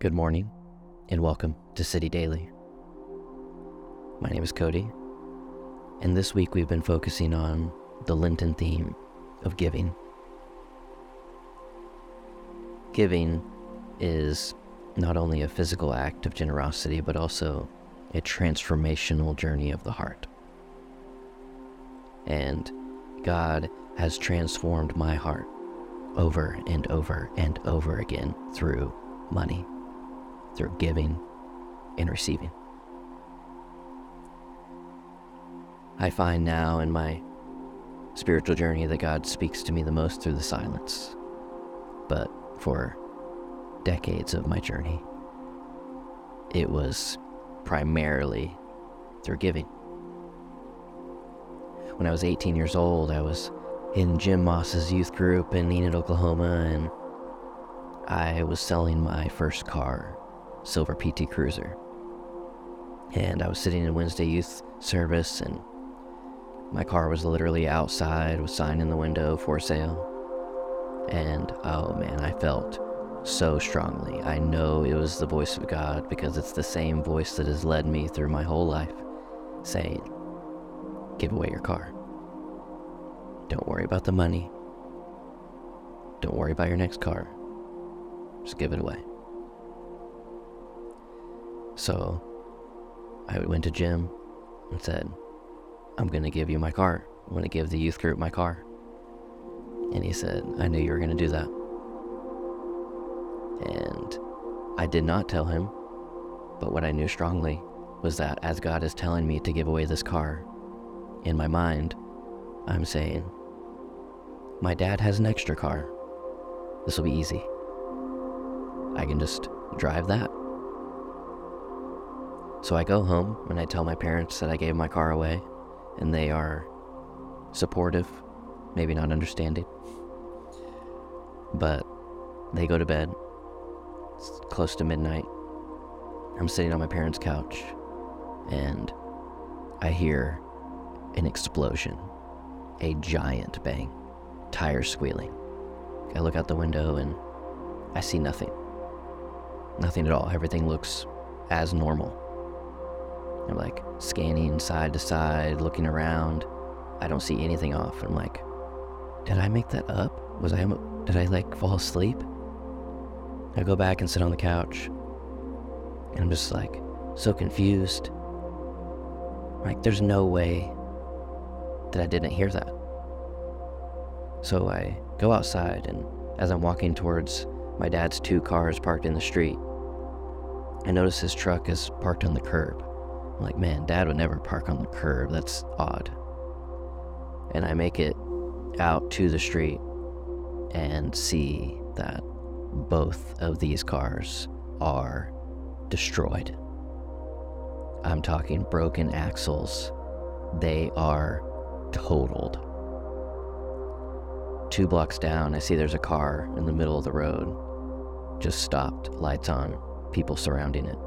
Good morning, and welcome to City Daily. My name is Cody, and this week we've been focusing on the Lenten theme of giving. Giving is not only a physical act of generosity, but also a transformational journey of the heart. And God has transformed my heart over and over and over again through money through giving and receiving. I find now in my spiritual journey that God speaks to me the most through the silence. But for decades of my journey, it was primarily through giving. When I was 18 years old, I was in Jim Moss's youth group in Enid, Oklahoma, and I was selling my first car silver PT Cruiser. And I was sitting in Wednesday youth service, and my car was literally outside with sign in the window for sale. And oh man, I felt so strongly. I know it was the voice of God because it's the same voice that has led me through my whole life saying, Give away your car. Don't worry about the money. Don't worry about your next car. Just give it away. So I went to Jim and said, I'm going to give you my car. I'm going to give the youth group my car. And he said, I knew you were going to do that. And I did not tell him, but what I knew strongly was that as God is telling me to give away this car, in my mind, I'm saying, My dad has an extra car. This will be easy. I can just drive that. So I go home and I tell my parents that I gave my car away, and they are supportive, maybe not understanding. But they go to bed. It's close to midnight. I'm sitting on my parents' couch, and I hear an explosion, a giant bang, tires squealing. I look out the window and I see nothing. Nothing at all. Everything looks as normal. I'm like scanning side to side, looking around. I don't see anything off. I'm like, did I make that up? Was I, did I like fall asleep? I go back and sit on the couch. And I'm just like, so confused. Like, there's no way that I didn't hear that. So I go outside, and as I'm walking towards my dad's two cars parked in the street, I notice his truck is parked on the curb. Like, man, dad would never park on the curb. That's odd. And I make it out to the street and see that both of these cars are destroyed. I'm talking broken axles. They are totaled. Two blocks down, I see there's a car in the middle of the road. Just stopped, lights on, people surrounding it.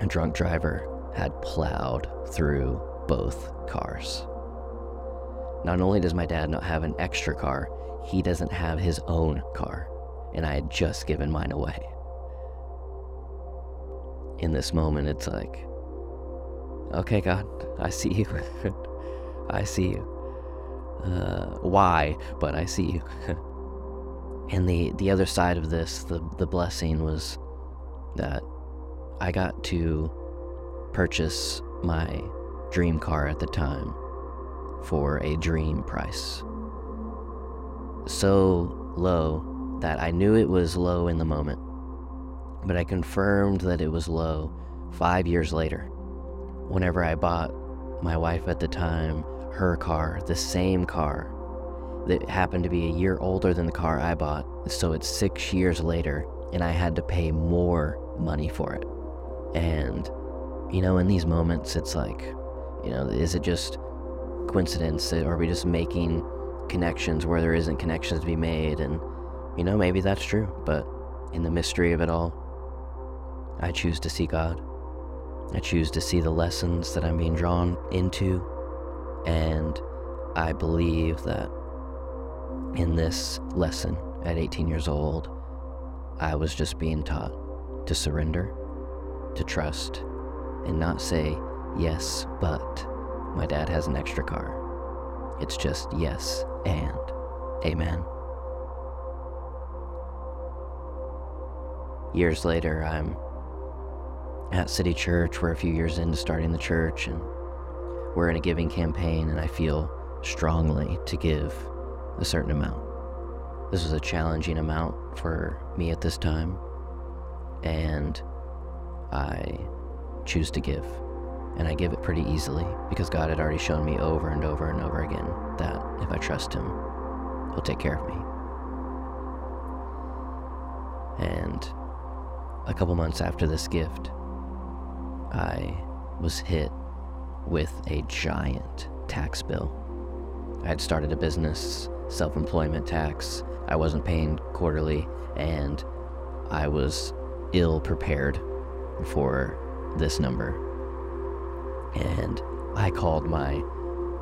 A drunk driver had plowed through both cars. Not only does my dad not have an extra car, he doesn't have his own car, and I had just given mine away. In this moment, it's like, okay, God, I see you. I see you. Uh, why? But I see you. and the the other side of this, the the blessing was that I got to purchase my dream car at the time for a dream price. So low that I knew it was low in the moment, but I confirmed that it was low five years later. Whenever I bought my wife at the time her car, the same car that happened to be a year older than the car I bought, so it's six years later, and I had to pay more money for it. And, you know, in these moments, it's like, you know, is it just coincidence? Are we just making connections where there isn't connections to be made? And, you know, maybe that's true, but in the mystery of it all, I choose to see God. I choose to see the lessons that I'm being drawn into. And I believe that in this lesson at 18 years old, I was just being taught to surrender, to trust, and not say, yes, but my dad has an extra car. It's just yes and amen. Years later, I'm at City Church. We're a few years into starting the church, and we're in a giving campaign, and I feel strongly to give a certain amount. This was a challenging amount for me at this time, and I choose to give. And I give it pretty easily because God had already shown me over and over and over again that if I trust Him, He'll take care of me. And a couple months after this gift, I was hit with a giant tax bill. I had started a business, self employment tax. I wasn't paying quarterly, and I was ill prepared for this number. And I called my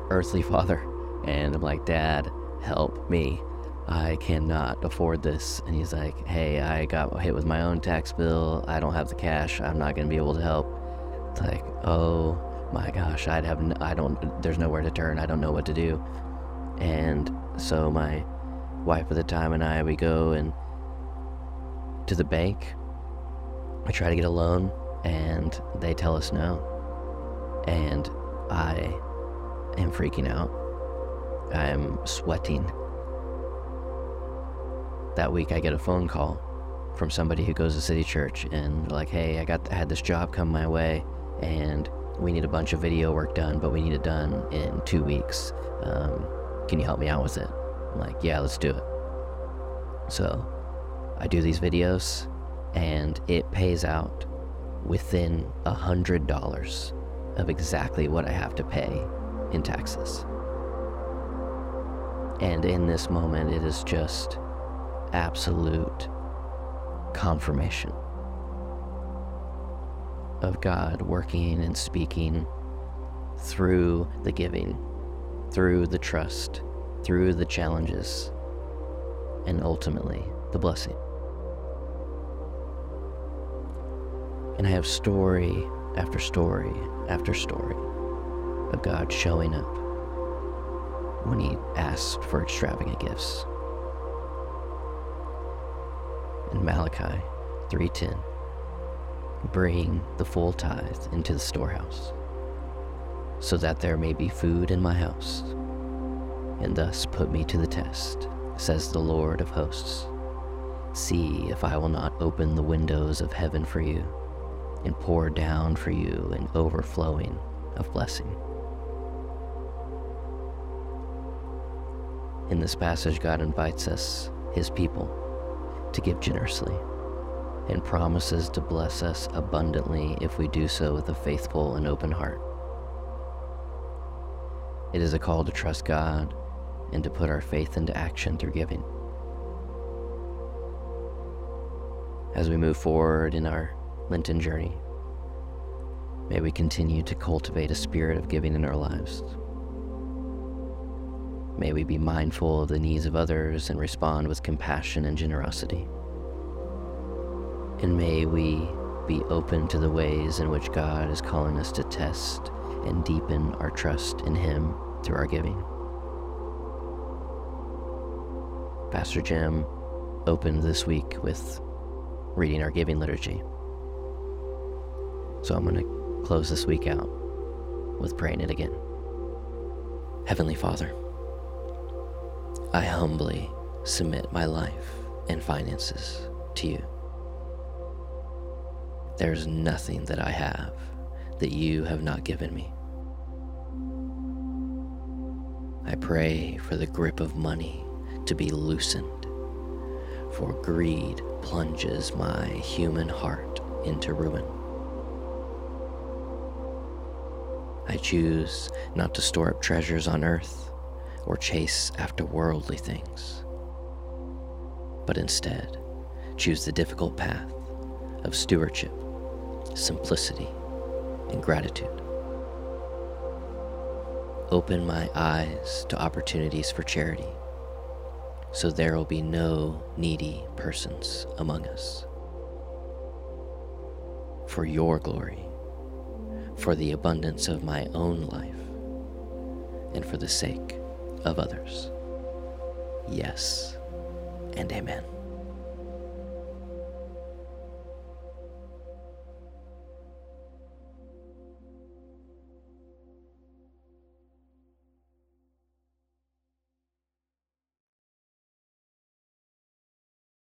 earthly father and I'm like, Dad, help me. I cannot afford this. And he's like, Hey, I got hit with my own tax bill. I don't have the cash. I'm not going to be able to help. It's like, Oh my gosh, I'd have, I don't, there's nowhere to turn. I don't know what to do. And so my wife at the time and I, we go and to the bank. I try to get a loan and they tell us no. And I am freaking out. I'm sweating. That week, I get a phone call from somebody who goes to City Church and like, hey, I got I had this job come my way, and we need a bunch of video work done, but we need it done in two weeks. Um, can you help me out with it? I'm like, yeah, let's do it. So, I do these videos, and it pays out within a hundred dollars of exactly what I have to pay in taxes. And in this moment, it is just absolute confirmation of God working and speaking through the giving, through the trust, through the challenges, and ultimately the blessing. And I have story after story after story of God showing up when he asked for extravagant gifts. In Malachi 3:10, bring the full tithe into the storehouse, so that there may be food in my house, and thus put me to the test, says the Lord of hosts. See if I will not open the windows of heaven for you and pour down for you an overflowing of blessing. In this passage, God invites us, His people, to give generously and promises to bless us abundantly if we do so with a faithful and open heart. It is a call to trust God and to put our faith into action through giving. As we move forward in our Lenten journey, may we continue to cultivate a spirit of giving in our lives. May we be mindful of the needs of others and respond with compassion and generosity. And may we be open to the ways in which God is calling us to test and deepen our trust in Him through our giving. Pastor Jim opened this week with reading our giving liturgy. So I'm going to close this week out with praying it again. Heavenly Father, I humbly submit my life and finances to you. There's nothing that I have that you have not given me. I pray for the grip of money to be loosened, for greed plunges my human heart into ruin. I choose not to store up treasures on earth or chase after worldly things, but instead choose the difficult path of stewardship, simplicity, and gratitude. Open my eyes to opportunities for charity so there will be no needy persons among us. for your glory, for the abundance of my own life, and for the sake of others. Yes and amen.